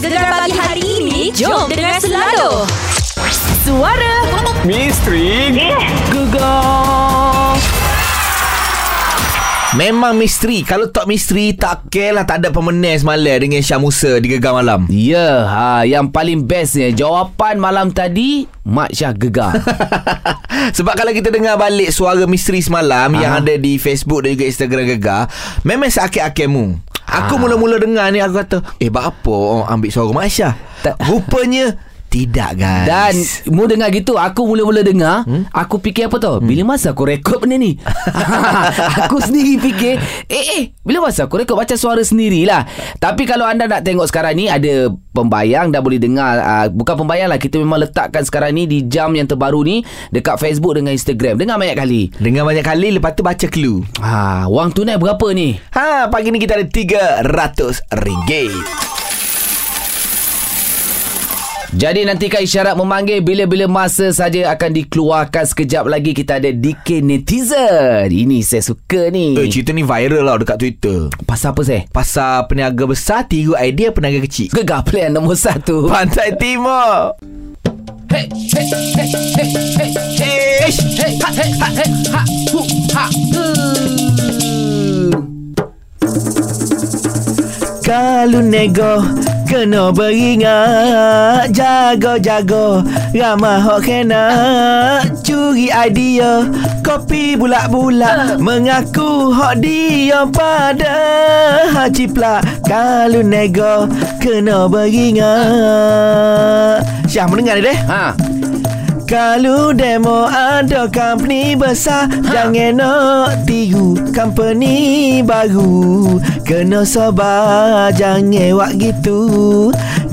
Gegar pagi hari ini Jom dengar selalu. Suara Misteri Gegar. Memang misteri. Kalau tak misteri Tak care lah. Tak ada pemenang semalam Dengan Syah Musa Di Gegar Malam. Ya, ha, yang paling bestnya jawapan malam tadi Mak Syah gegar. Sebab kalau kita dengar balik Suara misteri semalam Yang ada di Facebook Dan juga Instagram Gegar Memang seakir-akirmu Aku Ah. mula-mula dengar ni Aku kata Eh buat apa orang ambil suara Mak Tak- Rupanya Tidak guys. Dan mu dengar gitu Aku mula-mula dengar hmm? Aku fikir apa tau? Bila masa aku rekod benda ni? Aku sendiri fikir Eh eh Bila masa aku rekod Macam suara sendirilah. Tapi kalau anda nak tengok sekarang ni Ada pembayang Dah boleh dengar uh, Bukan pembayang lah Kita memang letakkan sekarang ni Di jam yang terbaru ni Dekat Facebook dengan Instagram. Dengar banyak kali? Dengar banyak kali Lepas tu baca clue. Ha, wang tunai berapa ni? Ha, pagi ni kita ada RM300 Jadi nantikan isyarat memanggil bila-bila masa saja akan dikeluarkan sekejap lagi kita ada DK Netizen. Ini saya suka ni. Eh, cerita ni viral lah dekat Twitter Pasal apa saya? Pasal peniaga besar Tiru idea peniaga kecil Gegar plan nombor satu. Pantai Timur Hey, hey, hey, hey, hey, hey, hey, ha, hey, ha, hey, ha, hu, ha, uh. Kalau nego Kena beringat. Jago-jago Ramah hok kena. Curi idea Kopi bulat-bulat. Mengaku hok dia pada. Haji plak Kalau nego Kena beringat. Syah mendengar ni deh. Ha, Kalau demo ada company besar ha. Jangan nak tiru. Company baru Kena sabar jangan buat gitu.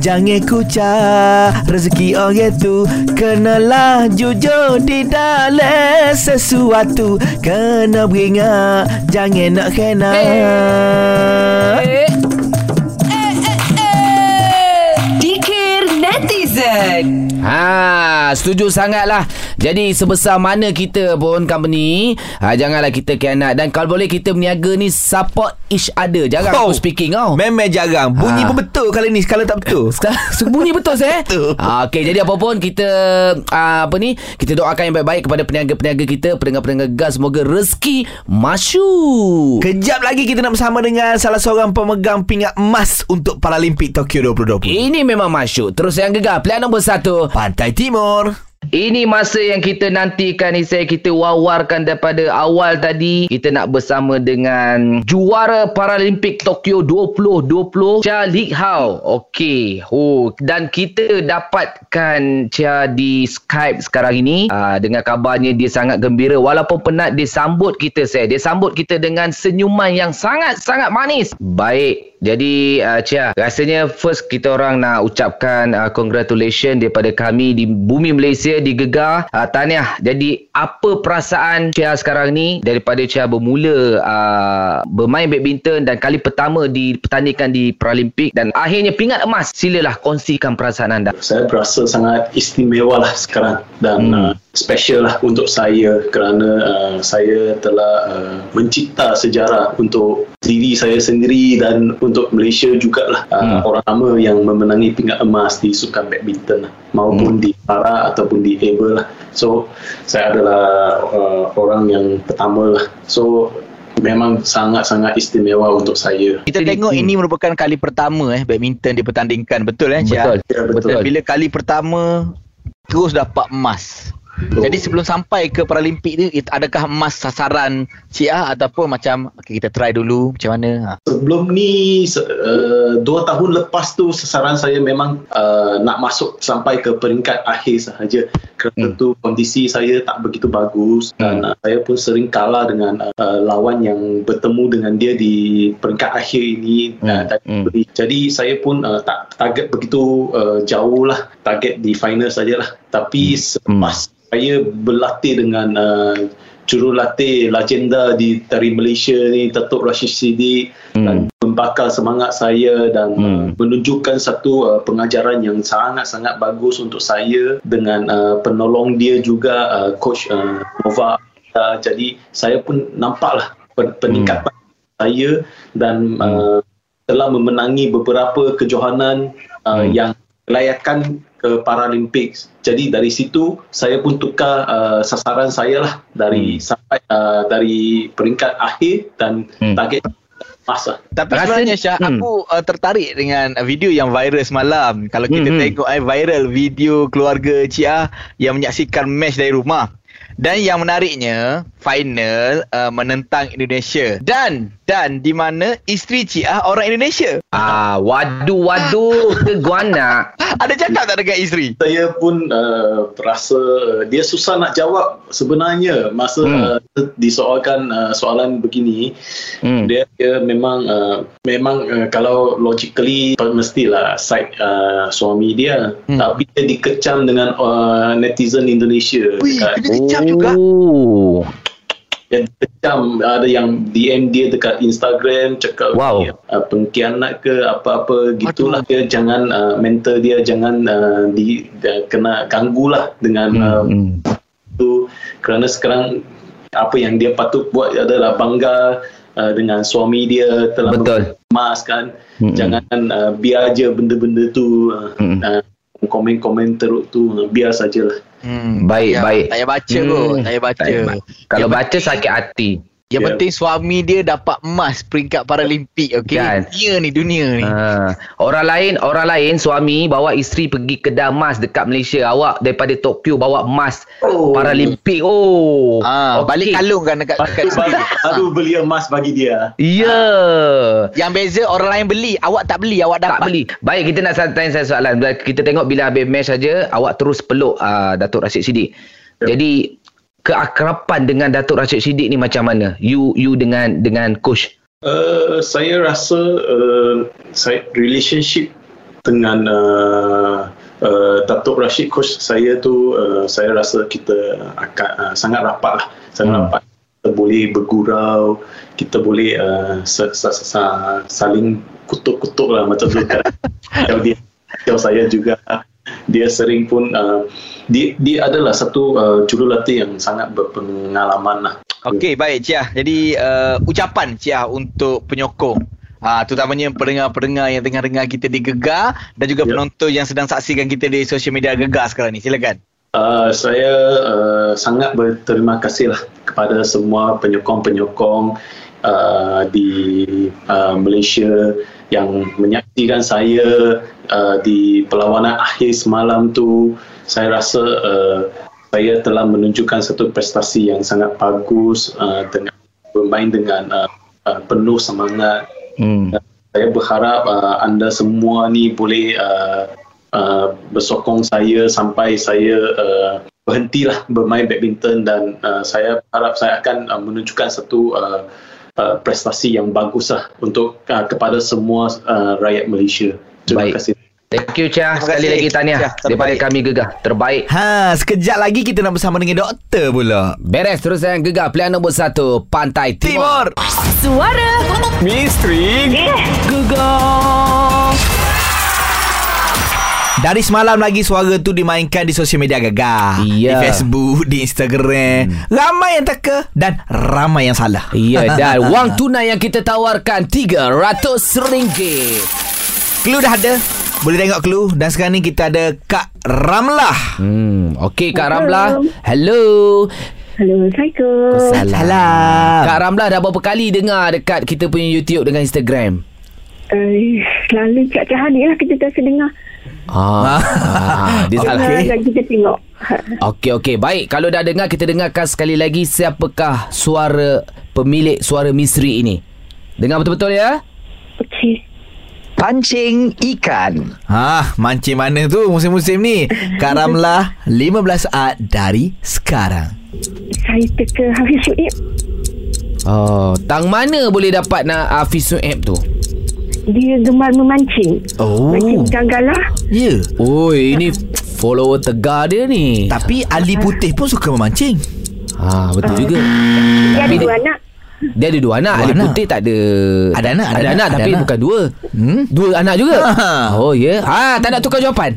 Jangan kucah rezeki orang tu. Kenalah jujur di dalam sesuatu. Kena beringat jangan nak kena. Eh, Dikir Netizen Ha, setuju sangatlah. Jadi sebesar mana kita pun company, ha, janganlah kita kianat dan kalau boleh kita berniaga ni support each other. Jarang Oh. aku speaking tau. Memang jarang Bunyi Ha. pun betul kali ni Sekali tak betul Bunyi betul saya Betul. ha, Okey jadi apa pun Kita uh, Apa ni Kita doakan yang baik-baik Kepada peniaga-peniaga kita Pendengar-pendengar gas Semoga rezeki Masyuk Kejap lagi kita nak bersama dengan salah seorang pemegang pingat emas untuk Paralimpik Tokyo 2020. Ini memang masyuk Terus yang gegar Pilihan nombor satu Pantai Timur. Ini masa yang kita nantikan ni saya kita wawarkan daripada awal tadi kita nak bersama dengan juara Paralimpik Tokyo 2020 Chia Lik Hao. Okey. Oh dan kita dapatkan Chia di Skype sekarang ini uh, dengan kabarnya dia sangat gembira walaupun penat dia sambut kita saya. Dia sambut kita dengan senyuman yang sangat-sangat manis. Baik. Jadi uh, Chia, rasanya first kita orang nak ucapkan uh, congratulations daripada kami di bumi Malaysia di Gegar. Uh, tahniah. Jadi apa perasaan Chia sekarang ni daripada Chia bermula uh, bermain badminton dan kali pertama dipertandingkan di Paralimpik dan akhirnya pingat emas. Silalah kongsikan perasaan anda. saya berasa sangat istimewa lah sekarang dan hmm. uh, special lah untuk saya kerana uh, saya telah uh, mencipta sejarah untuk diri saya sendiri dan untuk Malaysia jugalah uh, Hmm. orang lama yang memenangi pingat emas di sukan badminton lah, maupun di para ataupun di able lah so saya adalah uh, orang yang pertama lah so memang sangat-sangat istimewa untuk saya Kita tengok hmm. ini merupakan kali pertama eh badminton dipertandingkan betul eh Betul. Syah? Ya, betul. Dan bila kali pertama terus dapat emas. Jadi sebelum sampai ke Paralimpik ni adakah emas sasaran Cia ataupun macam okay, kita try dulu macam mana? Ha. Sebelum ni se- uh, dua tahun lepas tu sasaran saya memang uh, nak masuk sampai ke peringkat akhir sahaja kerana Hmm. tu kondisi saya tak begitu bagus dan uh, saya pun sering kalah dengan uh, lawan yang bertemu dengan dia di peringkat akhir ini uh, Hmm. Hmm. tadi. Jadi saya pun uh, tak target begitu uh, jauh lah target di final sajalah. Tapi selepas saya berlatih dengan uh, jurulatih legenda di tari Malaysia ni Datuk Rashid Siddiq dan membakar semangat saya dan Hmm. uh, menunjukkan satu uh, pengajaran yang sangat-sangat bagus untuk saya dengan uh, penolong dia juga uh, coach uh, Nova. Uh, jadi saya pun nampaklah pen- peningkatan saya dan uh, telah memenangi beberapa kejohanan uh, Hmm. yang layakan ke Paralympics. Jadi dari situ saya pun tukar uh, sasaran saya lah dari sampai uh, dari peringkat akhir dan Hmm. target masa. Tapi Rasa- sebenarnya Syah, Hmm. aku uh, tertarik dengan video yang viral semalam. Kalau kita Hmm, hmm. tengok eh, viral video keluarga Cia yang menyaksikan match dari rumah. Dan yang menariknya, final uh, menentang Indonesia. Dan dan di mana isteri Cia orang Indonesia. Ah, wadu wadu ke guana. Ada cakap tak dengan isteri? Saya pun uh, rasa uh, dia susah nak jawab sebenarnya masa Hmm. uh, disoalkan uh, soalan begini. Hmm. Dia, dia memang uh, memang uh, kalau logically mestilah side uh, suami dia Hmm. tapi dia dikecam dengan uh, netizen Indonesia Wih, dekat kena kecam juga. Oh. yang dikecam ada yang DM dia dekat Instagram cakap Wow. uh, pengkhianat ke apa-apa gitulah dia jangan uh, mental dia jangan uh, di uh, kena ganggu lah dengan uh, Hmm. itu kerana sekarang apa yang dia patut buat adalah bangga uh, dengan suami dia telah Betul. emas kan Mm-mm. jangan uh, biar je benda-benda tu uh, Mm-mm. uh, komen-komen teruk tu biar sajalah Hmm, Baik, payah- baik. Tak payah baca Hmm. kot, tak payah baca. Tak payah. Kalau baca sakit hati. Yang Ya. penting suami dia dapat emas peringkat Paralimpik, okey? Kan. Dunia ni, dunia ni. Ha. Orang lain, orang lain suami bawa isteri pergi kedai emas dekat Malaysia. Awak daripada Tokyo bawa emas Oh. Paralimpik. Oh. Ah, Okey. balik kalung kan dekat dekat isteri. baru beli emas bagi dia Ya. Yang beza orang lain beli, awak tak beli, awak Tak dapat. beli. Baik, kita nak tanya saya soalan. Kita tengok bila habis match saja, awak terus peluk uh, Datuk Rashid Siddiq. Ya. Jadi keakrapan dengan Datuk Rashid Siddiq ni macam mana? You you dengan dengan coach. Uh, saya rasa uh, saya relationship dengan uh, uh, Datuk Rashid coach saya tu uh, saya rasa kita akan uh, sangat rapat lah sangat Hmm. rapat kita boleh bergurau kita boleh uh, sa- sa- sa- saling kutuk-kutuk lah macam tu kan kalau dia kalau saya juga dia sering pun uh, dia, dia adalah satu uh, jurulatih yang sangat berpengalaman lah Okey, baik Cia. Jadi uh, ucapan Cia untuk penyokong Ah, terutamanya pendengar-pendengar yang tengah dengar kita di Gegar dan juga Ya. penonton yang sedang saksikan kita di sosial media Gegar sekarang ni. Silakan. Uh, saya uh, sangat berterima kasih lah kepada semua penyokong-penyokong uh, di uh, Malaysia yang menyaksikan saya uh, di perlawanan akhir semalam tu. Saya rasa uh, saya telah menunjukkan satu prestasi yang sangat bagus uh, dengan bermain dengan uh, uh, penuh semangat Hmm. saya berharap uh, anda semua ni boleh uh, uh, bersokong saya sampai saya uh, berhentilah bermain badminton dan uh, saya harap saya akan uh, menunjukkan satu uh, uh, prestasi yang bagus lah untuk uh, kepada semua uh, rakyat Malaysia. Terima Baik. kasih. Thank you. Terima Sekali kasih. lagi tahniah Chia, daripada kami Gegar. Terbaik. Ha, sekejap lagi kita nak bersama dengan doktor pula. Beres terus yang gegar pilihan nombor satu Pantai Timur. Timur. Suara Misteri Gegar. Dari semalam lagi suara tu dimainkan di sosial media Gegar. Di Ya. Facebook, di Instagram. Ramai yang teka dan ramai yang salah. Ya dan wang tunai yang kita tawarkan RM300. Clue dah ada. Boleh tengok clue dan sekarang ni kita ada Kak Ramlah. Hmm, okey Kak Ramlah. Hello. Hello, Assalamualaikum. Salam. Kak Ramlah dah berapa kali dengar dekat kita punya YouTube dengan Instagram? Uh, selalu Cik Cahani lah kita biasa dengar. Ah, ah, dia Okey. salah. Okay. Kita tengok. Okey okey baik kalau dah dengar kita dengarkan sekali lagi siapakah suara pemilik suara misteri ini. Dengar betul-betul ya. Okey. Pancing ikan. Ha, mancing mana tu musim-musim ni? Kak Ramlah 15A dari sekarang. Saya teka Hafiz Syuib. Oh, tang mana boleh dapat nak Hafiz Sueb tu? Dia gemar memancing. Oh. Mancing ganggalah. Ya. Oi, ini follower tegar dia ni. Tapi Ali Putih pun suka memancing. Ha, betul juga. Dia ada Tapi dua dia- anak. Dia ada dua anak. Dua Ali anak. Putih tak ada. Ada anak, ada Ada, anak, anak, ada tapi anak. bukan dua. Hmm? Dua anak juga. Ha. Oh ya. Yeah. Ha, tak nak tukar jawapan.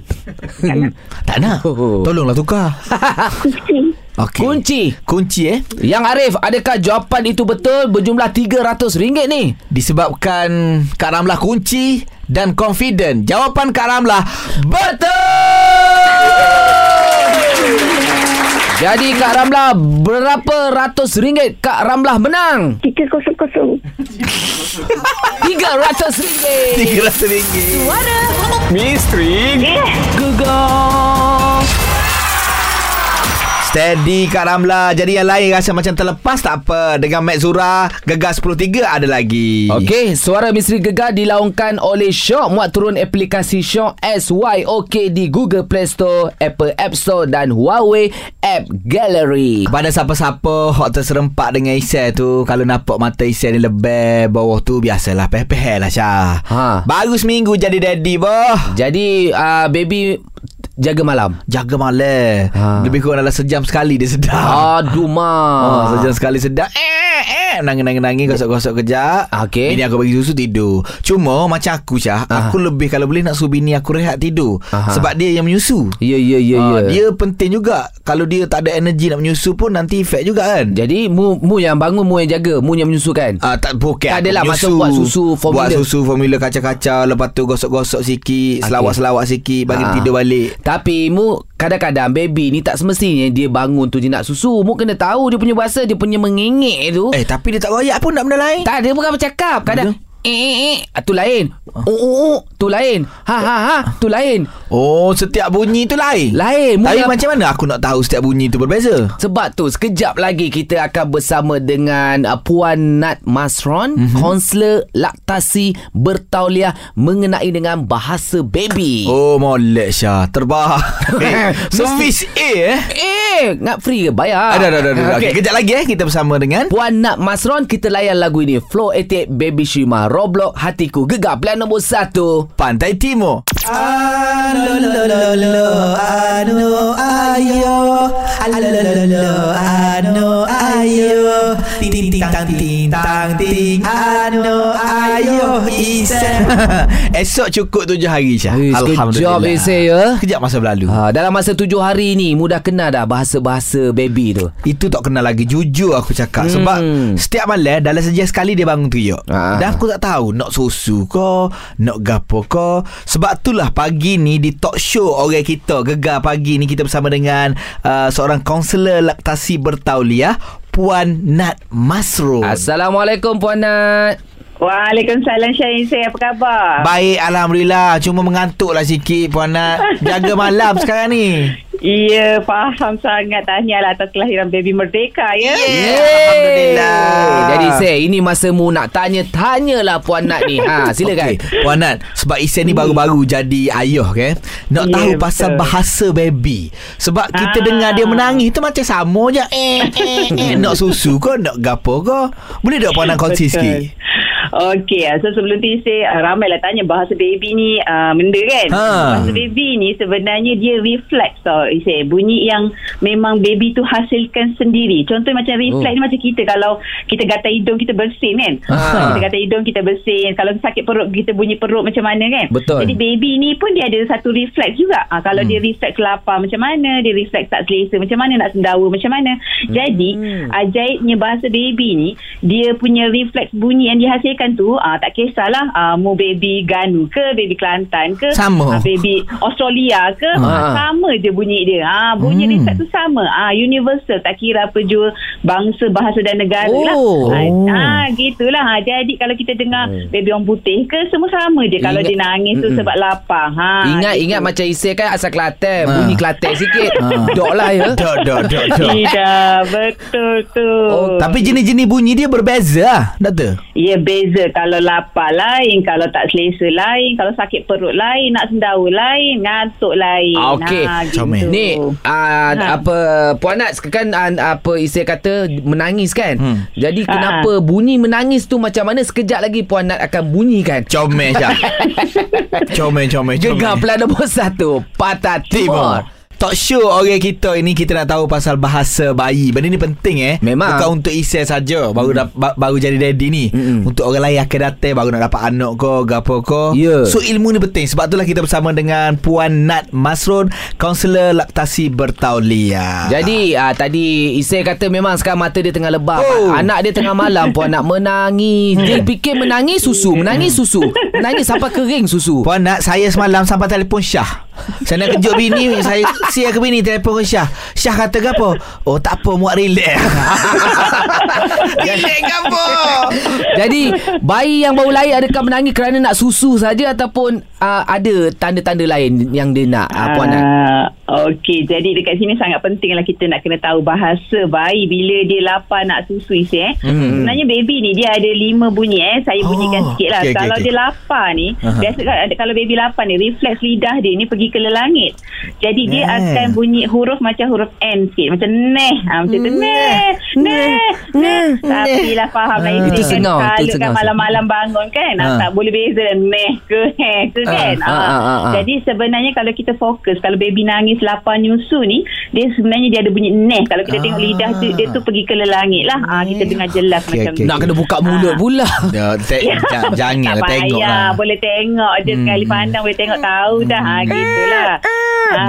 Tak nak. Oh. Tolonglah tukar. Okey. Kunci. Kunci eh. Yang Arif, adakah jawapan itu betul berjumlah RM300 ni? Disebabkan Kak Ramlah kunci dan confident. Jawapan Kak Ramlah betul. Jadi Kak Ramlah, berapa ratus ringgit Kak Ramlah menang? Tiga kosong kosong. RM300. RM300. Suara Misteri Gegar. Steady Kak Ramlah Jadi yang lain rasa macam terlepas Tak apa Dengan Mat Zura Gegar 10.3 ada lagi Okey, suara misteri gegar dilaungkan oleh Syok. Muat turun aplikasi Syok SYOK di Google Play Store, Apple App Store dan Huawei App Gallery. Pada siapa-siapa Hak terserempak dengan Isai tu Kalau nampak mata Isai ni lebih Bawah tu biasalah Peh-peh lah Syah Ha. Baru seminggu jadi daddy boh Jadi uh, baby jaga malam. Jaga malam Ha. Lebih kurang dalam sejam sekali dia sedar Aduh ma. sejam sekali sedar eh, eh, Nangis-nangis Gosok-gosok kejap Okey. Bini aku bagi susu tidur Cuma macam aku Syah Aha. Aku lebih kalau boleh nak suruh bini aku rehat tidur Aha. Sebab dia yang menyusu Ya ya ya Ah, ya. Dia penting juga Kalau dia tak ada energi nak menyusu pun Nanti efek juga kan Jadi mu mu yang bangun mu yang jaga, mu yang menyusukan. Ah, tak bukan Tak adalah masa buat susu formula. Buat susu formula kacau-kacau Lepas tu gosok-gosok sikit Selawat-selawat sikit Bagi dia tidur balik Tapi mu kadang-kadang baby ni tak semestinya dia bangun tu dia nak susu. Mu kena tahu dia punya bahasa, dia punya mengengek tu. Eh tapi dia tak royak pun nak benda lain Tak ada bukan bercakap. Kadang eh eh eh tu lain. Oh oh oh tu lain. Ha ha ha tu lain. Oh setiap bunyi tu lain Lain. Mu Tapi macam mana aku nak tahu Setiap bunyi tu berbeza Sebab tu sekejap lagi kita akan bersama dengan uh, Puan Nat Masron, mm-hmm. konselor laktasi bertauliah mengenai dengan bahasa baby. Oh molek Syah Terbahar eh, Servis A eh Eh, ngak free ke bayar? Ada ada ada okay. Kejap lagi eh Kita bersama dengan Puan Nat Masron kita layan lagu ini Flow 88 Baby Shima Roblox Hatiku Gegar. Plan nombor 1 Pantai Timur. Anu lo anu ayo? Anu anu ayo? Ting ting tang ting tang ting Anu ayo Isen Esok cukup tujuh hari Syah. Eh, sekejap, Isai, ya. Sekejap masa berlalu. Ha, Dalam masa tujuh hari ni Mudah kenal dah bahasa-bahasa baby tu? Itu tak kenal lagi. Jujur aku cakap. Hmm. Sebab Setiap malam Dalam sejam sekali Dia bangun teriak Ah. Dan aku tak tahu Nak susu ke Nak gapo ke Sebab itulah Pagi ni Di talk show Orang kita Gegar pagi ni Kita bersama dengan uh, Seorang kaunselor Laktasi bertauliah Puan Nat Masro Assalamualaikum Puan Nat Waalaikumsalam Syahin saya apa khabar? Baik Alhamdulillah. Cuma mengantuk lah sikit Puan Nat. Jaga malam sekarang ni Iya, faham sangat tahniah atas kelahiran baby merdeka ya. Alhamdulillah Eh, Jadi saya Ini masa mu nak tanya-tanyalah Puan Nat ni ha, Silakan Okey, Puan Nat Sebab Isen ni baru-baru jadi ayah kan Nak Ya, tahu pasal betul. bahasa baby Sebab kita Ah. dengar dia menangis tu macam sama je eh, eh, eh. Nak susu ke Nak gapo ke Boleh tak Puan Nat kongsi Betul. sikit Okey, so sebelum tu saya uh, ramai lah tanya bahasa baby ni uh, benda kan. Ha. Bahasa baby ni sebenarnya dia refleks tau. Saya bunyi yang memang baby tu hasilkan sendiri. Contoh macam refleks Oh. ni macam kita kalau kita gatal hidung kita bersin kan. Ha. Kita gatal hidung kita bersin. Kalau sakit perut kita bunyi perut macam mana kan. Betul. Jadi baby ni pun dia ada satu refleks juga. Ha, kalau Hmm. dia refleks lapar macam mana, dia refleks tak selesa macam mana, nak sendawa macam mana. Jadi Hmm. ajaibnya bahasa baby ni dia punya refleks bunyi yang dihasilkan tu ah tak kisahlah ah, mu baby Ganu ke baby Kelantan ke Sama. ah, baby Australia ke ah. sama je bunyi dia ah bunyi Hmm. refleks tu sama ah universal tak kira apa jua bangsa bahasa dan negara lah Oh. ah, ah gitulah ah, jadi kalau kita dengar Hmm. baby orang putih ke semua sama je kalau Ingat- dia nangis tu Mm-mm. sebab lapar ha Ingat gitu. ingat macam Isai kan asal Kelantan Ha. Bunyi Kelantan sikit Ha. Dok lah ya Dok dok dok dok tidak betul tu Oh, Tapi jenis-jenis bunyi dia berbeza lah Doktor Ya beza kalau lapar lain, kalau tak selesa lain, kalau sakit perut lain, nak sendawa lain, ngantuk lain. Ah, okey. Ha, gitu. Comel. Ni uh, Ha. apa Puan Nat kan uh, apa Isai kata menangis kan. Hmm. Jadi Ha. kenapa bunyi menangis tu macam mana sekejap lagi Puan Nat akan bunyikan. Comel Syah Comel comel comel Gegar pelan nombor satu Patah Timur. Timur talk show orang kita ini kita nak tahu pasal bahasa bayi. Benda ni penting eh. Memang. Bukan untuk Isai saja baru mm. ba- baru jadi daddy ni. Mm-mm. Untuk orang lain akan datang baru nak dapat anak ko, gapo ko. Ya. So ilmu ni penting. Sebab itulah kita bersama dengan Puan Nat Masrun, kaunselor laktasi bertauliah. Jadi uh, tadi Isai kata memang sekarang mata dia tengah lebam. Oh. Anak dia tengah malam pun nak menangis. Dia fikir menangis susu, menangis susu. Menangis sampai kering susu. Puan Nat, saya semalam sampai telefon Syah. Saya nak kejut bini Saya sia ke bini Telefon ke Syah Syah kata ke apa Oh tak apa Muak relax Relax ke apa Jadi bayi yang baru lahir adakah menangis kerana nak susu saja ataupun uh, ada tanda-tanda lain yang dia nak uh, puan Nat? Ah, Okey, jadi dekat sini sangat pentinglah kita nak kena tahu bahasa bayi bila dia lapar nak susu isi eh. Hmm. Sebenarnya baby ni dia ada lima bunyi eh. Saya bunyikan Oh, sikit lah. okey, okey, kalau okey. dia lapar ni, Aha. biasa kalau, kalau baby lapar ni, refleks lidah dia ni pergi ke lelangit. Jadi dia Eh. Akan bunyi huruf macam huruf N sikit. Macam neh. Ha, macam tu. Neh. Neh. Neh. Tapi lah faham lah Ah. Itu kan. senang, itu kan malam-malam bangun kan. Ah. Tak boleh beza neh ke heh ke kan. Ah, ah, ah, ah. Jadi sebenarnya kalau kita fokus kalau baby nangis lapar nyusu ni dia sebenarnya dia ada bunyi neh kalau kita Ah. tengok lidah tu dia tu pergi ke lelangit lah ah kita dengar jelas Okey, macam okey, tu Nak kena buka mulut pula. Ya, te- ja- Jangan lah tak tengok lah boleh tengok je Hmm. sekali pandang boleh tengok tahu dah ha gitulah ha.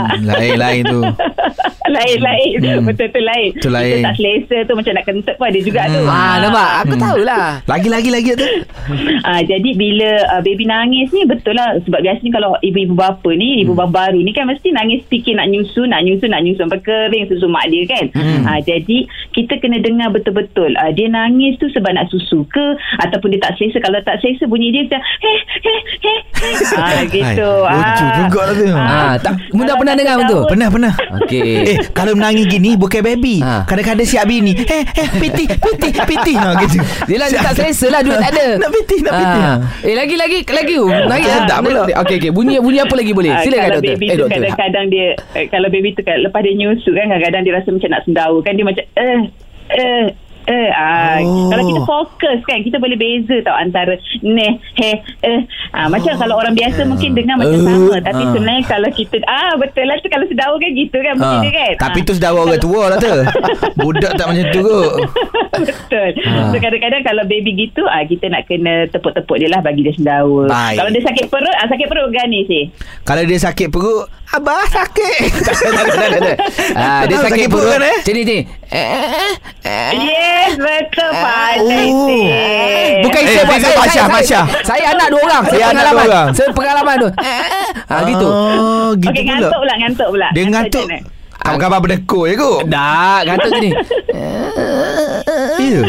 Lain-lain tu. Lain-lain Hmm. betul tu lain. Tu lain. kita tak selesa tu macam nak kentut pun ada juga tu. Ah, nampak? Aku tahulah. Lagi-lagi lagi tu? Ah, jadi bila uh, baby nangis ni betul lah. Sebab biasanya kalau ibu-ibu bapa ni ibu bapa baru ni kan mesti nangis fikir nak nyusu nak nyusu nak nyusu sampai kering susu mak dia kan. Hmm. ah, jadi kita kena dengar betul-betul. Ah, dia nangis tu sebab nak susu ke ataupun dia tak selesa. Kalau tak selesa bunyi dia macam heh heh heh heh. Ah, gitu. Hai, lucu juga lah tu. Ah, tak Mudah pernah dengar betul. Pernah pernah Okey. Eh kalau menangis gini Bukan baby Ha. Kadang-kadang siap bini Eh eh piti Piti Piti ha, gitu. Dia lah dia tak selesa lah Duit tak ada Nak piti Nak piti Ah. Eh lagi lagi lagi. Lagi Sedap pula. Okey okey bunyi bunyi apa lagi boleh? Ah, Silakan kalau doktor. baby Eh tu doktor. kadang-kadang dia eh, kalau baby tu kan lepas dia nyusu kan kadang-kadang dia rasa macam nak sendawa kan dia macam eh eh eh ah Oh. kalau kita fokus kan kita boleh beza tau antara neh he eh ah macam kalau orang biasa mungkin dengar macam Eh, sama tapi ah. sebenarnya kalau kita ah betul lah tu kalau sedawa kan gitu kan Ha. dia kan Tapi Ah. tu sudah orang tua lah tu Budak tak macam tu kot Betul. Ha. So kadang-kadang kalau baby gitu ah kita nak kena tepuk-tepuk dia lah bagi dia sendawa. Baik. Kalau dia sakit perut, ah sakit perut gani sih. Kalau dia sakit perut Abah sakit Tak ada, tak ada, tak ada. Ah, dia Tahu sakit perut. kan eh Macam ni ni. Eh, eh, eh. Yes, betul Oh. sih. Bukan Eh, saya buat Masya, saya, Masya, saya, Masya. saya, saya anak dua orang. Saya anak pengalaman. dua orang. Saya pengalaman tu. Ah gitu. Oh gitu pula ngantuk pula, ngantuk pula. Dia ngantuk mana? Kabar-kabar berdekor je kot Tak, kata macam ni. Ya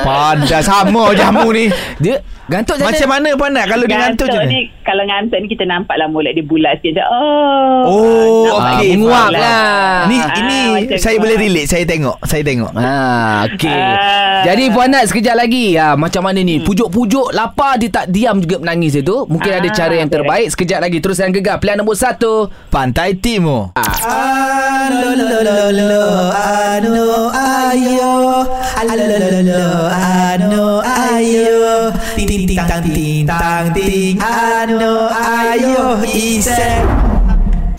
Pandai sama jamu ni Dia gantuk macam Macam mana pandai Kalau dia ngantuk je ni kalau ngantuk ni kita nampak lah mulut dia bulat sikit oh. Oh, okey. dia Menguap lah. Ni Ah, ini macam saya boleh relate Saya tengok Saya tengok Ah, okey. Ah. Jadi Puan Nat sekejap lagi ah, macam mana ni? Pujuk-pujuk lapar dia tak diam juga menangis dia tu. Mungkin ada Ah, cara yang terbaik. Sekejap lagi terus yang gegar pilihan nombor satu. Pantai Timur Alo lo lo lo ano ayo Alo lo ano ayo Ting ting ting tang ting tang ting ano ayo Isek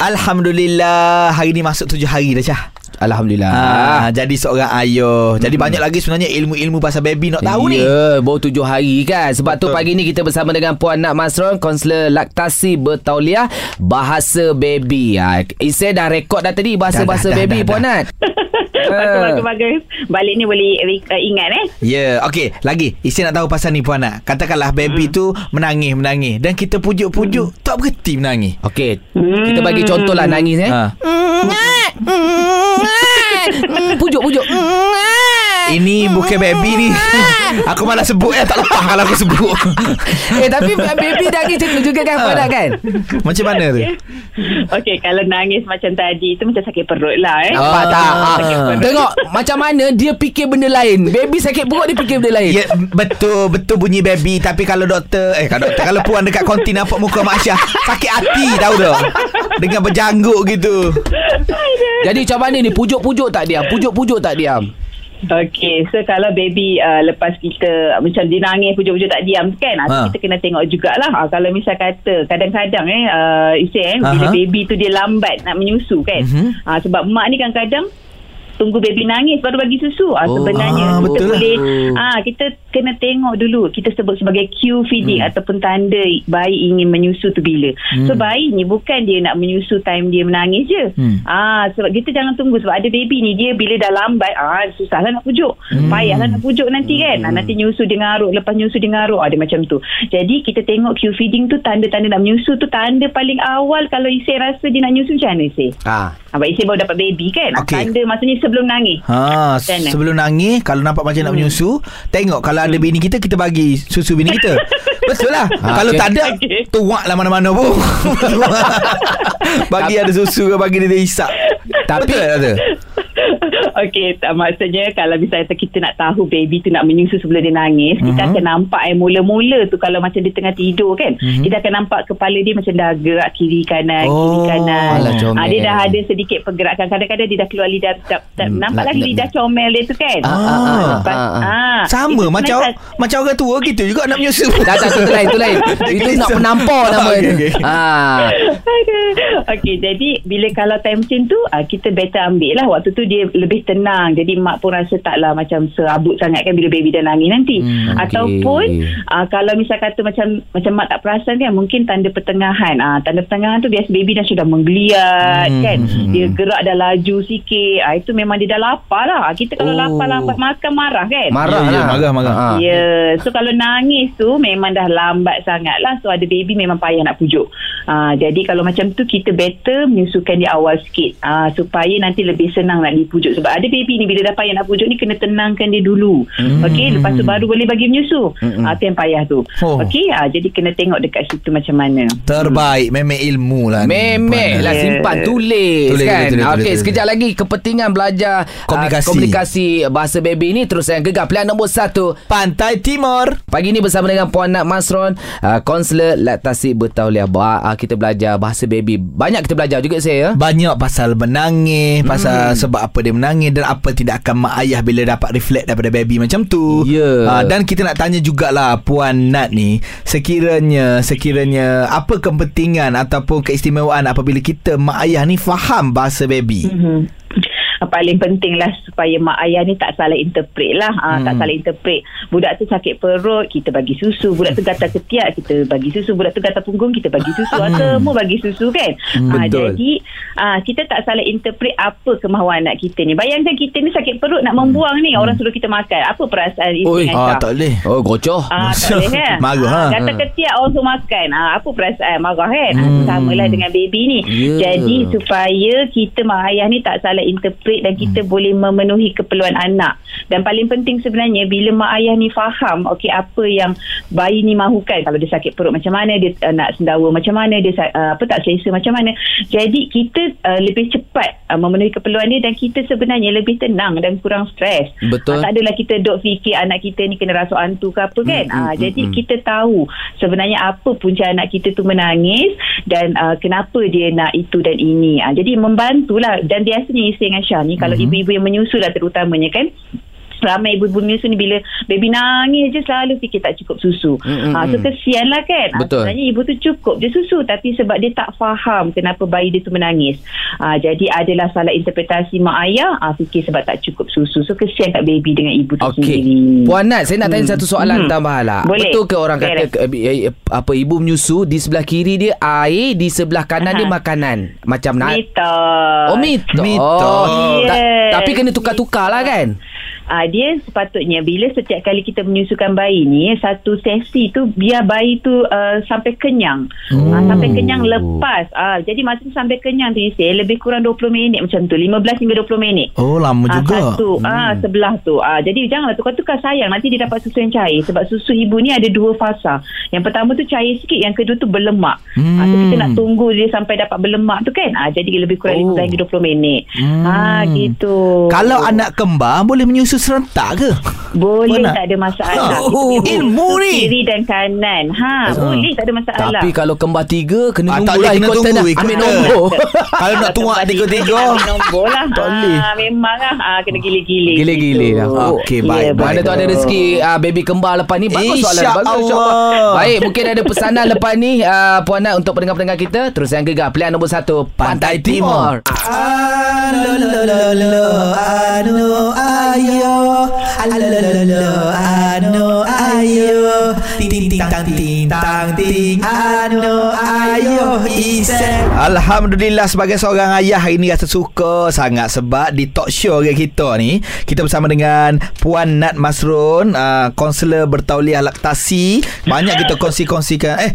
Alhamdulillah Hari ni masuk tujuh hari dah Syah Alhamdulillah. Ah, jadi seorang ayah. Jadi banyak lagi sebenarnya ilmu-ilmu pasal baby nak tahu ni. Ya, baru tujuh hari kan. Sebab Betul. tu pagi ni kita bersama dengan Puan Nat Masron, kaunselor laktasi bertauliah bahasa baby. Ha, Isai dah rekod dah tadi bahasa-bahasa Dah, dah, dah, baby dah, Puan dah. Nat. Bagus, bagus, bagus. Balik ni boleh uh, ingat eh. Ya, yeah, okey. Lagi, Isi nak tahu pasal ni puan nak. Katakanlah baby Hmm. tu menangis, menangis dan kita pujuk-pujuk tak berhenti menangis. Okey, kita bagi contoh lah nangis eh. Ha. Pujuk-pujuk. Ini bukan baby ni. aku malah sebut eh tak lepas kalau aku sebut. eh tapi baby nangis macam tu juga kan Nat kan? Macam mana tu? Okey, kalau nangis macam tadi tu macam sakit perut lah eh. Nampak tak? Ah. Ha. Tengok macam mana dia fikir benda lain. Baby sakit perut dia fikir benda lain. Ya betul betul bunyi baby tapi kalau doktor eh kalau doktor kalau puan dekat konti nampak muka Mak Syah sakit hati tahu tak dengan berjanggut gitu. Jadi macam mana ni pujuk-pujuk tak diam? Pujuk-pujuk tak diam. Okey, so kalau baby uh, lepas kita macam dia nangis pujuk-pujuk tak diam kan, Ha. kita kena tengok jugalah. Ha, kalau misal kata kadang-kadang eh uh, Isy eh bila baby tu dia lambat nak menyusu kan. Mhm. Ha, sebab mak ni kadang-kadang tunggu baby nangis baru bagi susu. Ah Oh, sebenarnya ah, kita betul lah. boleh ah kita kena tengok dulu kita sebut sebagai cue feeding hmm. ataupun tanda bayi ingin menyusu tu bila. Hmm. So bayi ni bukan dia nak menyusu time dia menangis je. Hmm. Ah sebab kita jangan tunggu sebab ada baby ni dia bila dah lambat ah susahlah nak pujuk. Hmm. Payahlah nak pujuk nanti kan. Ah, nanti nyusu dia ngarut lepas nyusu dia ngarut ada macam tu. Jadi kita tengok cue feeding tu tanda-tanda nak menyusu tu tanda paling awal kalau Isy rasa dia nak nyusu macam mana Isy? Ah. Abang Isy baru dapat baby kan. Okey. Tanda maksudnya sebelum nangis. Ha, mana? sebelum nangis kalau nampak macam nak menyusu, tengok kalau ada bini kita kita bagi susu bini kita. Betul lah. Ha, kalau okey. tak ada, Okey. tuak lah mana-mana pun. bagi ada susu ke bagi dia hisap. Tapi- Betul tak tu? Okey, tak, maksudnya kalau misalnya kita nak tahu baby tu nak menyusu sebelum dia nangis, mm-hmm. kita Mhm. akan nampak eh mula-mula tu kalau macam dia tengah tidur kan, mm-hmm. kita akan nampak kepala dia macam dah gerak kiri kanan, Oh, kiri kanan. alah. Ah, dia dah ada sedikit pergerakan. Kadang-kadang dia dah keluar lidah, tak, tak, Hmm, nampak nak- lagi nak- lidah nak. comel dia tu kan. Ah, ah, ah, Lepas- ah, Sama macam macam orang tua kita juga nak menyusu. Dah tak tu, lain, tu lain. Itu nak penampar nama Okey, dia. okey. Ah. Okey, jadi bila kalau time macam tu, kita better ambil lah. Waktu tu dia lebih tenang. Jadi mak pun rasa taklah macam serabut sangat kan bila baby dah nangis nanti. Hmm. Ataupun ah, kalau misal kata macam macam mak tak perasan kan, mungkin tanda pertengahan. Ah, tanda pertengahan tu biasa baby dah sudah menggeliat Hmm, kan. hmm, Dia gerak dah laju sikit. Ah, itu memang dia dah lapar lah. Kita kalau Oh. lapar lambat makan marah kan. Marah Ya, ya, lah. marah, marah. Ah. Ya, yeah. so kalau nangis tu memang dah lambat sangat lah. So ada baby memang payah nak pujuk. Uh, jadi kalau macam tu kita better menyusukan di awal sikit. Uh, supaya nanti lebih senang nak dipujuk. Sebab ada baby ni bila dah payah nak pujuk ni kena tenangkan dia dulu. Hmm. Okey, lepas tu baru boleh bagi menyusu. Mm-mm. Ah, tu yang payah tu. Oh. Okey, uh, jadi kena tengok dekat situ macam mana. Terbaik memang ilmu lah ni. Memeh lah simpan tulis, Tulis, kan. tulis, tulis, Okey, tulis, sekejap lagi kepentingan belajar Komunikasi. Uh, komunikasi bahasa baby ni terus yang gegar pilihan nombor satu. Pantai Timur. Pagi ni bersama dengan Puan Nat Masron, uh, kaunselor laktasi bertauliah. Ba- uh, kita belajar bahasa baby. Banyak kita belajar juga saya. ya. Banyak pasal menangis Pasal sebab apa dia menangis Dan apa tindakan mak ayah Bila dapat reflect daripada baby macam tu Ya. Ah, Dan kita nak tanya jugalah Puan Nat ni Sekiranya Sekiranya Apa kepentingan Ataupun keistimewaan Apabila kita mak ayah ni Faham bahasa baby Mhm. Paling penting lah supaya mak ayah ni tak salah interpret lah ha, Hmm. tak salah interpret budak tu sakit perut kita bagi susu budak tu gatal ketiak kita bagi susu budak tu gatal punggung kita bagi susu hmm. semua bagi susu kan Hmm, ha, betul. jadi ha, kita tak salah interpret apa kemahuan anak kita ni bayangkan kita ni sakit perut nak membuang ni orang suruh kita makan apa perasaan isteri Oi. dengan Ah, tak boleh Oh, gocoh. Ah, tak boleh kan Marah, ha? Kata ketiak orang suruh makan ah, Apa perasaan Marah kan Hmm. hmm. Sama lah dengan baby ni Ya. Jadi supaya Kita mak ayah ni Tak salah interpret Dan kita boleh memenuhi Keperluan anak Dan paling penting sebenarnya Bila mak ayah ni faham Okey apa yang Bayi ni mahukan Kalau dia sakit perut macam mana Dia uh, nak sendawa macam mana Dia uh, apa tak selesa macam mana Jadi kita uh, Lebih cepat uh, Memenuhi keperluan dia Dan kita sebenarnya Lebih tenang Dan kurang stres Betul. Ah, tak adalah kita dok fikir anak kita ni kena rasuk hantu ke apa kan. Hmm, Mm, hmm, jadi hmm. kita tahu sebenarnya apa punca anak kita tu menangis dan uh, kenapa dia nak itu dan ini. Uh, jadi membantulah dan biasanya isteri dengan Syah ni kalau Hmm. ibu-ibu yang menyusu lah terutamanya kan ramai ibu-ibu menyusu ni bila baby nangis je selalu fikir tak cukup susu. Mm, mm, ha, so kesian lah kan. Ah, Betul. Sebenarnya ibu tu cukup je susu tapi sebab dia tak faham kenapa bayi dia tu menangis. Ha, jadi adalah salah interpretasi mak ayah ha, fikir sebab tak cukup susu. So kesian kat baby dengan ibu tu Okey. sendiri. Puan Nat, saya nak tanya Hmm. satu soalan Hmm. tambahan lah. Boleh. Betul ke orang kata Boleh. eh, eh, apa ibu menyusu di sebelah kiri dia air, di sebelah kanan Aha. dia makanan. Macam nak. Mitos. Oh, mitos. Mitos. Oh, ta- Yes. tapi kena tukar-tukar lah kan? Ah dia sepatutnya bila setiap kali kita menyusukan bayi ni satu sesi tu biar bayi tu uh, sampai kenyang. Oh. Ah, sampai kenyang lepas. Ah jadi masa tu sampai kenyang tu isi lebih kurang 20 minit macam tu. 15 hingga 20 minit. Oh lama juga satu ah sebelah tu. Ah jadi janganlah tukar-tukar sayang nanti dia dapat susu yang cair sebab susu ibu ni ada dua fasa. Yang pertama tu cair sikit, yang kedua tu berlemak. Hmm. Ah so kita nak tunggu dia sampai dapat berlemak tu kan. Ah jadi lebih kurang Oh. oh. 15 hingga 20 minit. Hmm. Ah gitu. Kalau anak kembar Boleh menyusu serentak ke? Boleh Mana? tak ada masalah. Ha, oh, boleh ilmu ni. Kiri dan kanan. Ha, boleh tak ada masalah. Tapi kalau kembar tiga Kena Ah, tunggu tak boleh lah kena ikut tunggu Ambil nombor Kalau nak tuak tiga-tiga Ambil nombor lah. Tak boleh. Ha, memang lah. Ha, kena gile-gile. Gile-gile lah. Okey, Ya, baik. Mana tu ada rezeki uh, Baby kembar lepas ni Bagus soalan Bagus Allah. Baik mungkin ada pesanan lepas ni uh, Puan Nat Untuk pendengar-pendengar kita Terus yang gegar Pilihan nombor satu Pantai, Timur, Alo, lo, lo, lo, anu, ayo. Alo, lo, lo, lo, anu, ayo. Ting, ting, tang, ting, tang, ting, anu, ayo. Isep. Alhamdulillah sebagai seorang ayah hari ni rasa suka sangat sebab di talk show kita ni kita bersama dengan Puan Nat Masrun, uh, kaunselor bertauliah laktasi. Banyak kita kongsi-kongsikan eh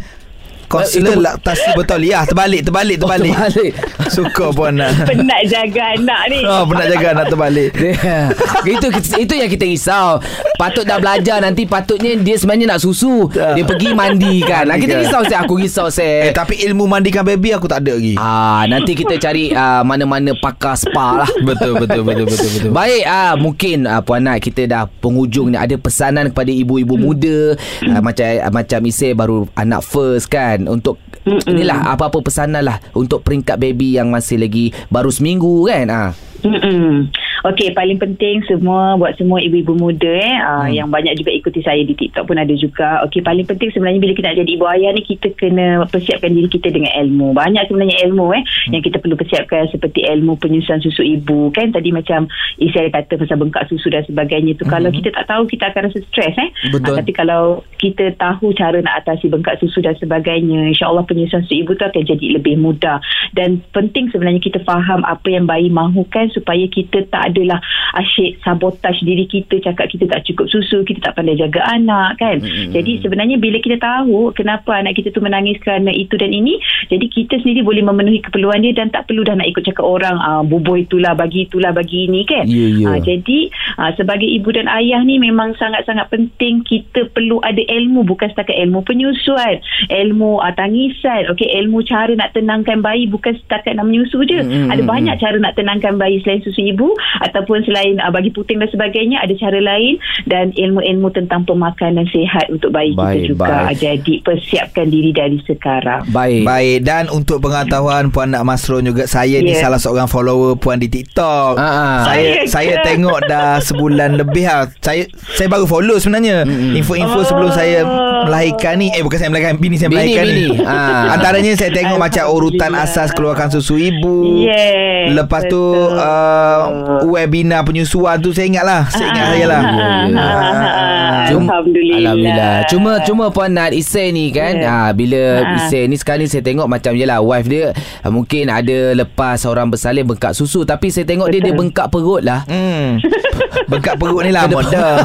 kaunselor itu- laktasi bertauliah terbalik terbalik terbalik. Oh, terbalik. Suka Puan Nat. Penat jaga anak ni. Oh, pernah jaga anak terbalik. Dia- itu itu yang kita risau. Patut dah belajar nanti patutnya dia sebenarnya nak susu. Dia pergi mandi kan. Lah kita risau saya aku risau Eh saya. tapi ilmu mandikan baby aku tak ada lagi. Ah nanti kita cari ah, mana-mana pakar spa lah. Betul betul betul betul betul. Baik ah mungkin ah, puan Nat kita dah penghujung ni ada pesanan kepada ibu-ibu muda ah, macam ah, macam Isai baru anak first kan untuk inilah apa-apa pesanan lah untuk peringkat baby yang masih lagi baru seminggu kan? Ah. Mm-mm. Okey, paling penting semua buat semua ibu-ibu muda eh uh, yang banyak juga ikuti saya di TikTok pun ada juga. Okey, paling penting sebenarnya bila kita nak jadi ibu ayah ni kita kena persiapkan diri kita dengan ilmu. Banyak sebenarnya ilmu eh yang kita perlu persiapkan seperti ilmu penyusuan susu ibu kan tadi macam isi ada kata pasal bengkak susu dan sebagainya tu kalau kita tak tahu kita akan rasa stres eh. Betul. Ah, tapi kalau kita tahu cara nak atasi bengkak susu dan sebagainya, insya-Allah penyusuan susu ibu tu akan jadi lebih mudah. Dan penting sebenarnya kita faham apa yang bayi mahukan supaya kita tak adalah asyik sabotaj diri kita cakap kita tak cukup susu, kita tak pandai jaga anak kan. Mm-hmm. Jadi sebenarnya bila kita tahu kenapa anak kita tu menangis kerana itu dan ini, jadi kita sendiri boleh memenuhi keperluan dia dan tak perlu dah nak ikut cakap orang ah bubuh itulah bagi itulah bagi ini kan. Ya, ya. Ah, jadi ah, sebagai ibu dan ayah ni memang sangat-sangat penting kita perlu ada ilmu bukan setakat ilmu penyusuan, ilmu ah, tangisan, okey ilmu cara nak tenangkan bayi bukan setakat nak menyusu je. Mm, mm, ada mm, banyak cara nak tenangkan bayi selain susu ibu ataupun selain ah, bagi puting dan sebagainya ada cara lain dan ilmu-ilmu tentang pemakanan sihat untuk bayi Baik, kita juga. baik. Jadi persiapkan diri dari sekarang. Baik. Baik dan untuk pengetahuan Puan Nak Masrun juga saya ni Ya. salah seorang follower Puan di TikTok. Ah, ah. Saya Ya saya ke? tengok dah sebulan lebih lah. Saya saya baru follow sebenarnya. Info-info sebelum saya melahirkan ni eh bukan saya melahirkan bini saya Bini, melahirkan bini. ni. Ah. Antaranya saya tengok macam urutan asas keluarkan susu ibu. Yes, Lepas tu betul. Uh, webinar penyusuan tu saya ingat lah. Saya ingat saya lah. Ah, ah, ah, ah. Cuma- Alhamdulillah. Alhamdulillah. Cuma cuma Puan Nat Isai ni kan Ya. ha, bila Ha. Isai ni sekarang ni saya tengok macam je lah wife dia ha, mungkin ada lepas orang bersalin bengkak susu tapi saya tengok dia dia Betul. bengkak perut lah. Hmm. Bengkak perut ni lama Kedepan. dah.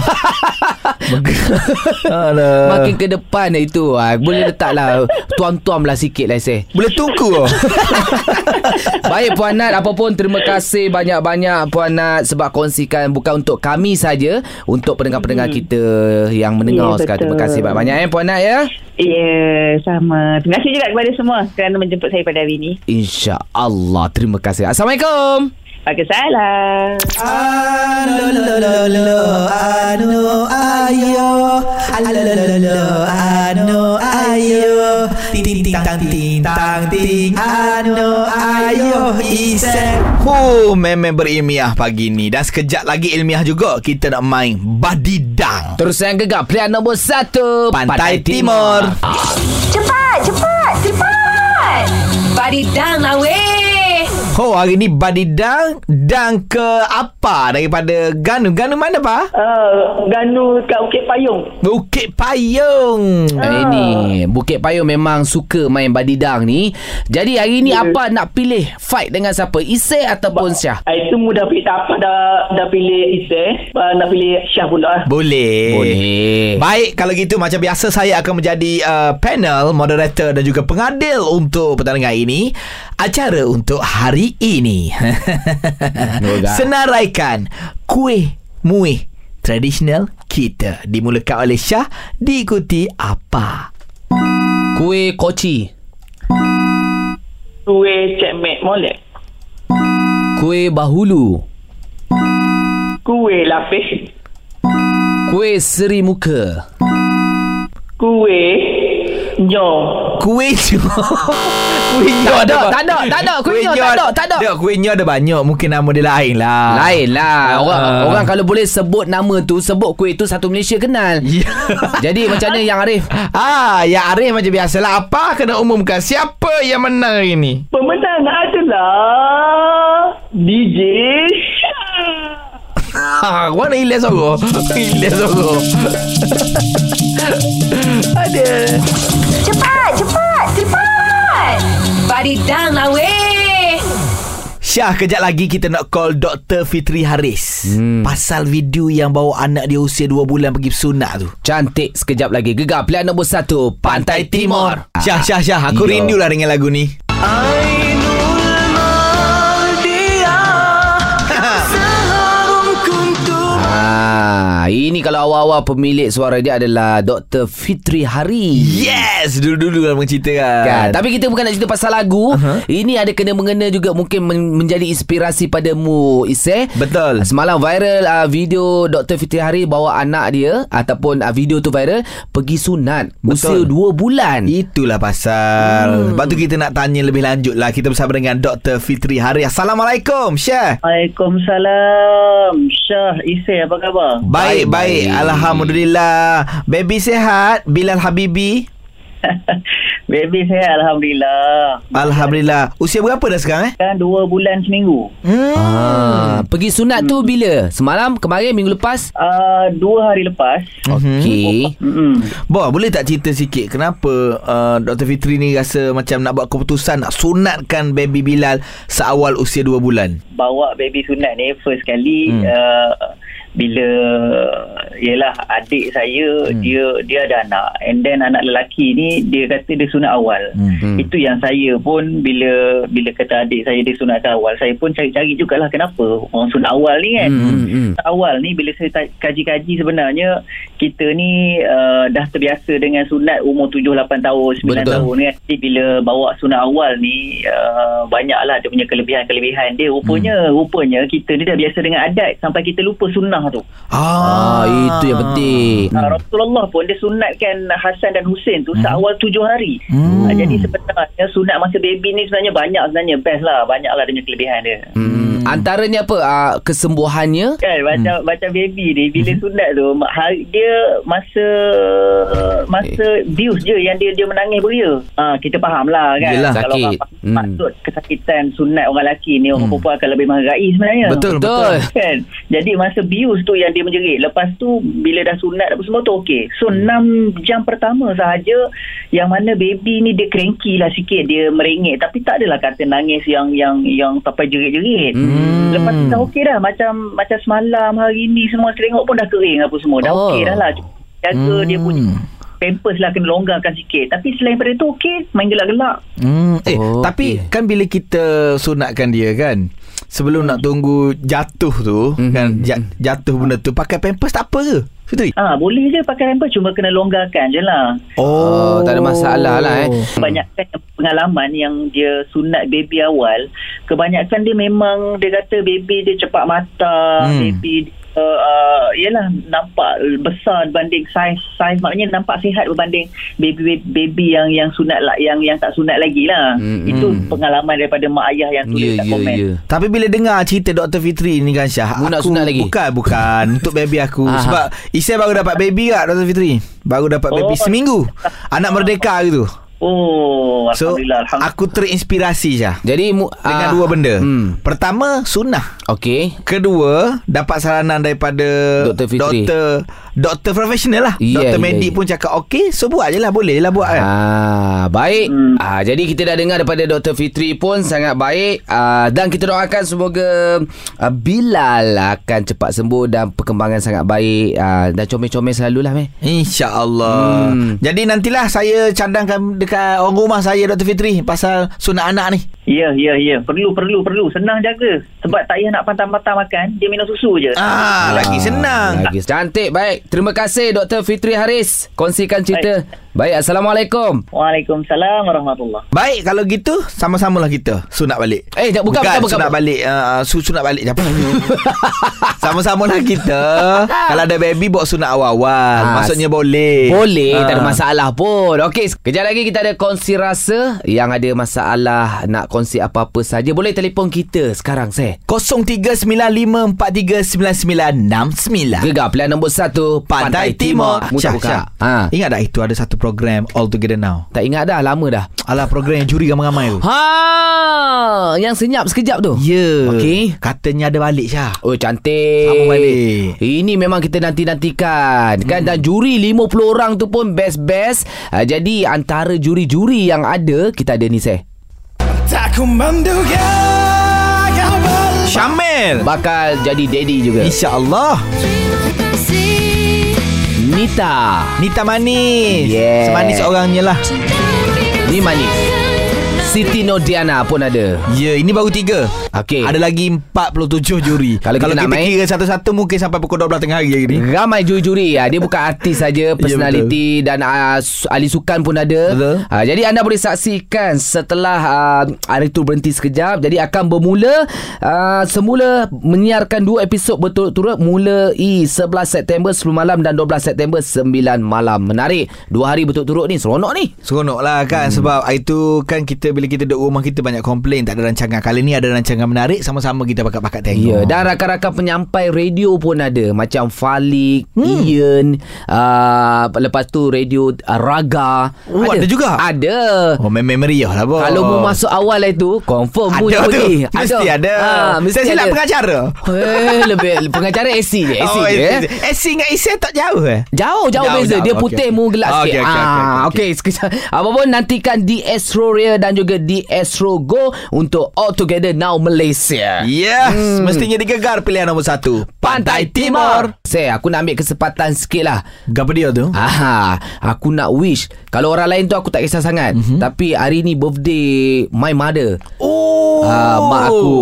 Alah. Makin ke depan itu ha, boleh letak lah tuam-tuam lah sikit lah Isai. Boleh tunggu oh. Baik Puan Nat Apapun terima kasih banyak-banyak Puan Nat Sebab kongsikan Bukan untuk kami saja Untuk pendengar-pendengar kita Yang mendengar Ya, sekarang Terima kasih banyak-banyak eh Puan Nat ya Ya, sama. Terima kasih juga kepada semua kerana menjemput saya pada hari ini. InsyaAllah Terima kasih Assalamualaikum Waalaikumsalam. Alo, lo, lo, lo, lo, anu, ayo. Alo, lo, lo, lo, anu, ayo. Ting, ting, tang, ting, tang, ting, anu, ayo. Isep. Huh, memang berilmiah pagi ni Dan sekejap lagi ilmiah juga Kita nak main badidang Terus yang gegar Pilihan nombor satu Pantai Timur. Cepat, cepat, cepat. Badidang lah weh. Oh, hari ni badidang Dan ke apa? Daripada Ganu. Ganu mana pa? Uh, Ganu kat Bukit Payung. Bukit Payung. Eh, Ini Bukit Payung memang suka main badidang ni. Jadi hari ni apa nak pilih? Fight dengan siapa? Isai ataupun Syah? Ah, Itu mudah pilih tak apa dah dah pilih Isai, uh, nak pilih Syah pula. Boleh. Boleh. Baik, kalau gitu macam biasa saya akan menjadi uh, panel, moderator dan juga pengadil untuk pertandingan ini. Acara untuk hari ini. Senaraikan kuih muih tradisional kita dimulakan oleh Syah diikuti apa? Kuih koci Kuih cekmek molek. Kuih bahulu Kuih lapis. Kuih seri muka. Kuih. Nyong. Kuih nyo. kuih nyo Tak ada, ba- tak ada, tak ada. Kuih nyo tak ada, tak ada. Dia kuih nyo ada banyak. Mungkin nama dia lain lah. Lain lah Orang Ah. orang kalau boleh sebut nama tu Sebut kuih tu Satu Malaysia kenal Ya. Jadi macam mana yang Arif Ah, ya Arif macam biasalah. Apa kena umumkan siapa yang menang hari ni? Pemenang adalah DJ Ha, mana Ilyas Soro? Ilyas Soro. Ada. Cepat, cepat, cepat. Badidang lah weh. Syah, kejap lagi kita nak call Dr. Fitri Haris. Hmm. Pasal video yang bawa anak dia usia 2 bulan pergi bersunat tu. Cantik sekejap lagi Gegar pilihan nombor satu Pantai Timur Syah, Syah, Syah. Aku Ya. rindulah dengan lagu ni. Ah, ini kalau awal-awal pemilik suara dia adalah Dr. Fitri Hari. Yes! Dulu-dulu lah mencerita kan. Kan? Tapi kita bukan nak cerita pasal lagu. Uh-huh. Ini ada kena mengena juga mungkin men- menjadi inspirasi padamu Iseh. Betul. Semalam viral uh, video Dr. Fitri Hari bawa anak dia ataupun uh, video tu viral pergi sunat usia 2 bulan. Itulah pasal. Hmm. Lepas tu kita nak tanya lebih lanjut lah. Kita bersama dengan Dr. Fitri Hari. Assalamualaikum, Syah. Waalaikumsalam. Syah, Isai, apa khabar? Baik, baik. baik. Alhamdulillah. Baby sehat? Bilal Habibi? Baby saya Alhamdulillah. Alhamdulillah. Usia berapa dah sekarang eh? Kan dua bulan seminggu. Hmm. Ah, pergi sunat tu bila? Semalam, kemarin, minggu lepas? Uh, dua hari lepas. Okey. Mm-mm. Boh, boleh tak cerita sikit kenapa uh, Dr. Fitri ni rasa macam nak buat keputusan nak sunatkan baby Bilal seawal usia 2 bulan? Bawa baby sunat ni first kali Hmm. hmm. uh, bila yelah adik saya hmm. dia dia ada anak and then anak lelaki ni dia kata dia sunat awal. Hmm. Itu yang saya pun bila bila kata adik saya dia sunat awal saya pun cari-cari jugalah kenapa orang sunat awal ni kan. Hmm, hmm, hmm. awal ni bila saya kaji-kaji sebenarnya kita ni uh, dah terbiasa dengan sunat umur 7 8 tahun 9 Betul. tahun ni jadi bila bawa sunat awal ni uh, banyaklah dia punya kelebihan-kelebihan dia rupanya hmm. rupanya kita ni dah biasa dengan adat sampai kita lupa sunnah tu Ah, itu yang penting. hmm. uh, Rasulullah pun dia sunatkan Hasan dan Hussein tu seawal 7 hari Hmm. uh, jadi sebenarnya sunat masa baby ni sebenarnya banyak sebenarnya best lah banyaklah punya kelebihan dia Hmm. Antaranya apa? Uh, kesembuhannya? kan macam hmm. macam baby ni bila sunat tu hari dia masa masa bius je yang dia dia menangis beria. Ha kita faham lah kan. Yelah, Kalau sakit. Hmm. maksud kesakitan sunat orang lelaki ni orang perempuan akan lebih menghargai sebenarnya. Betul, betul. Betul. Kan? Jadi masa bius tu yang dia menjerit. Lepas tu bila dah sunat apa semua tu okey. So 6 jam pertama sahaja yang mana baby ni dia cranky lah sikit dia merengek tapi tak adalah kata nangis yang yang yang sampai jerit-jerit. Hmm. Lepas tu dah okey dah macam macam semalam hari ni semua selengok pun dah kering apa semua. Dah Oh. okey dah lah. Jaga Hmm. dia punya pampers lah kena longgarkan sikit. Tapi selain daripada tu okey main gelak-gelak. Hmm. Eh, Oh, tapi okey. kan bila kita sunatkan dia kan, sebelum nak tunggu jatuh tu, Mhm. kan ja- jatuh benda tu pakai pampers tak apa ke? Fitri? Ah boleh je pakai pampers cuma kena longgarkan je lah. Oh, tak ada masalah lah, eh. Kebanyakan yang pengalaman yang dia sunat baby awal, kebanyakan dia memang dia kata baby dia cepat mata, Hmm. hmm. baby uh, uh, yalah nampak besar berbanding saiz saiz maknanya nampak sihat berbanding baby baby yang yang sunat lah yang yang tak sunat lagi lah. Hmm, Itu hmm. pengalaman daripada mak ayah yang tulis Ya, kat ya, komen. ya. Tapi bila dengar cerita Dr. Fitri ni kan Syah Mu nak aku, sunat lagi? Bukan Bukan Untuk baby aku Aha. Sebab Isai baru dapat baby tak Dr. Fitri Baru dapat baby Oh. seminggu Anak merdeka gitu Oh, So alhamdulillah alhamdulillah. Aku terinspirasi Syah Jadi mu, Dengan ah, dua benda Hmm. Pertama Sunnah Okey. Kedua Dapat saranan daripada Dr. Fitri. Doktor Doktor profesional lah Ya, Doktor ya, medik ya. pun cakap Okey So buat je lah Boleh je lah buat kan Ah, baik. Hmm. Ah, jadi kita dah dengar daripada Dr. Fitri pun sangat baik. Ah, dan kita doakan semoga ah, Bilal akan cepat sembuh dan perkembangan sangat baik. Ah, dan comel-comel selalulah meh. InsyaAllah Hmm. Jadi nantilah Saya cadangkan Dekat orang rumah saya Dr. Fitri Pasal sunat anak ni Ya, ya, ya. Perlu, perlu, perlu. Senang jaga. Sebab tak payah nak pantang-pantang makan. Dia minum susu je. Ah, lagi senang Lagi cantik baik. Terima kasih Dr. Fitri Haris kongsikan cerita Baik, Assalamualaikum. Waalaikumsalam warahmatullahi Baik kalau gitu Sama-samalah kita Sunat balik Eh, tak- bukan, bukan, bukan. sunat balik uh, su, Sunat balik Apa Sama-sama lah kita Kalau ada baby Bawa sunat awal-awal Ah, Maksudnya boleh Boleh, Ah. tak ada masalah pun. Okey, kejap lagi kita ada kongsi rasa yang ada masalah nak kongsi apa-apa saja. Boleh telefon kita sekarang, saya. 0395439969 Gegar pilihan nombor 1 Pantai Timur Muka Syah, buka. Syah. Ha. Ingat tak itu ada satu program All Together Now. Tak ingat dah, lama dah. Alah program yang juri ramai-ramai tu. Ha, yang senyap sekejap tu. Ya. Okey. Katanya ada balik Syah. Oh cantik. Sambung balik. Ini memang kita nanti-nantikan. Kan dan juri 50 orang tu pun best-best. Uh, Jadi antara juri-juri yang ada Kita ada ni saya Syamil. Bakal jadi daddy juga. InsyaAllah Nita. Nita manis. Yeah. Semanis orangnya lah. Ni manis Siti Nodiana pun ada Ya ini baru tiga Okey. Ada lagi 47 juri Kalau kita Kalau nak kita main- kira satu-satu Mungkin sampai pukul 12 tengah hari hari ni Ramai juri-juri ya. Dia bukan artis saja, personality dan uh, su- ahli sukan pun ada. Betul. Uh, jadi anda boleh saksikan setelah uh, hari tu berhenti sekejap. Jadi akan bermula uh, semula menyiarkan dua episod berturut-turut mulai 11 September 10 malam dan 12 September 9 malam. Menarik. Dua hari berturut-turut ni seronok ni. Seronok lah kan hmm. Sebab itu kan kita Bila kita duduk rumah kita Banyak komplain Tak ada rancangan Kali ni ada rancangan menarik Sama-sama kita bakat-bakat tengok Ya, dan rakan-rakan penyampai radio pun ada macam Falik, hmm. Ian, uh, lepas tu radio uh, Raga. Oh, ada juga? Ada. Oh mem- memory lah bos Kalau mu masuk awal itu Confirm mu Ada tu pergi Mesti ada ha, Mesti Saya silap ada pengacara Eh, lebih pengacara AC je AC oh, je eh. AC dengan AC tak jauh eh Jauh jauh Jauh, beza jauh. Dia putih okey. mu gelap Okey, sikit okey, okey, Ah, okey. Okey sekejap Apa pun nantikan di Astro Ria Dan juga di Astro Go Untuk All Together Now Malaysia. Yes. Hmm. Mestinya digegar pilihan nombor satu. Pantai Timur. Saya aku nak ambil kesempatan sikit lah. Gapa dia tu? Ah, aku nak wish Kalau orang lain tu aku tak kisah sangat mm-hmm. Tapi hari ni birthday My mother Oh Ah, mak aku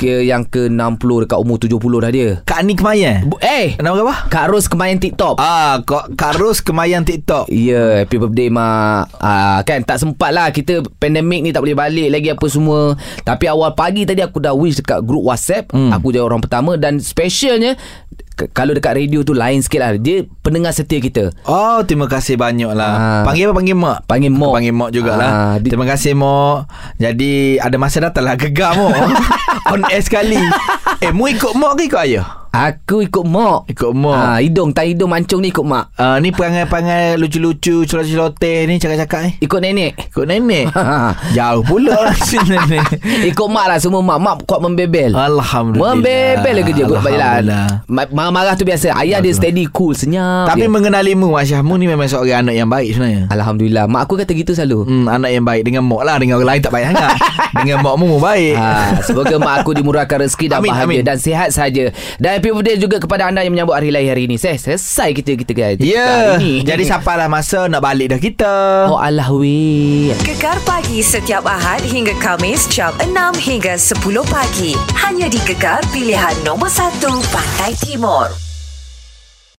kira yang ke 60 dekat umur 70 dah dia. Kak Ni Kemayan Bu- eh, Nama apa? Kak Ros kemain TikTok. Ah, Kak, Kak Ros Kemayan TikTok Ya, yeah, happy birthday mak. Ah, kan tak sempat lah kita pandemik ni tak boleh balik lagi apa semua. Tapi awal pagi tadi aku dah wish dekat grup WhatsApp. Hmm. Aku jadi orang pertama dan specialnya kalau dekat radio tu lain sikit lah. Dia pendengar setia kita. Oh, terima kasih banyak lah. Ah. Panggil apa panggil mak? Panggil Mok. Panggil mak jugalah. Ah, di- Terima kasih Mok. Jadi ada masa datang lah gegar Mok. On air sekali. Eh, mu ikut Mok ke ikut ayah? Aku ikut mak. Ikut mak. Ah, hidung tak hidung mancung ni ikut mak. Uh, ni perangai-perangai lucu-lucu, celoteh-celoteh ni cakap-cakap ni. Ikut nenek. Ikut nenek. Jauh pula lah si nenek. Ikut mak lah semua mak. Mak kuat membebel. Alhamdulillah. Membebel lah kerja Alhamdulillah. Ma- Marah-marah tu biasa Ayah dia steady cool Senyap Tapi je. mengenali mu Aisyah Mu ni memang seorang anak yang baik sebenarnya Alhamdulillah Mak aku kata gitu selalu Hmm, anak yang baik Dengan mak lah Dengan orang lain tak payah sangat Dengan mak mu baik Ha, semoga mak aku dimurahkan rezeki dan Amin, bahagia amin. dan sihat saja. Dan happy birthday juga kepada anda yang menyambut hari lahir hari ini. Saya selesai kita kita guys. Ya Hari ini. Jadi sampailah masa Nak balik dah kita Oh Allah weh. Gegar pagi setiap Ahad hingga Kamis jam 6 hingga 10 pagi. Hanya di Gegar pilihan nombor 1 Pantai Timur.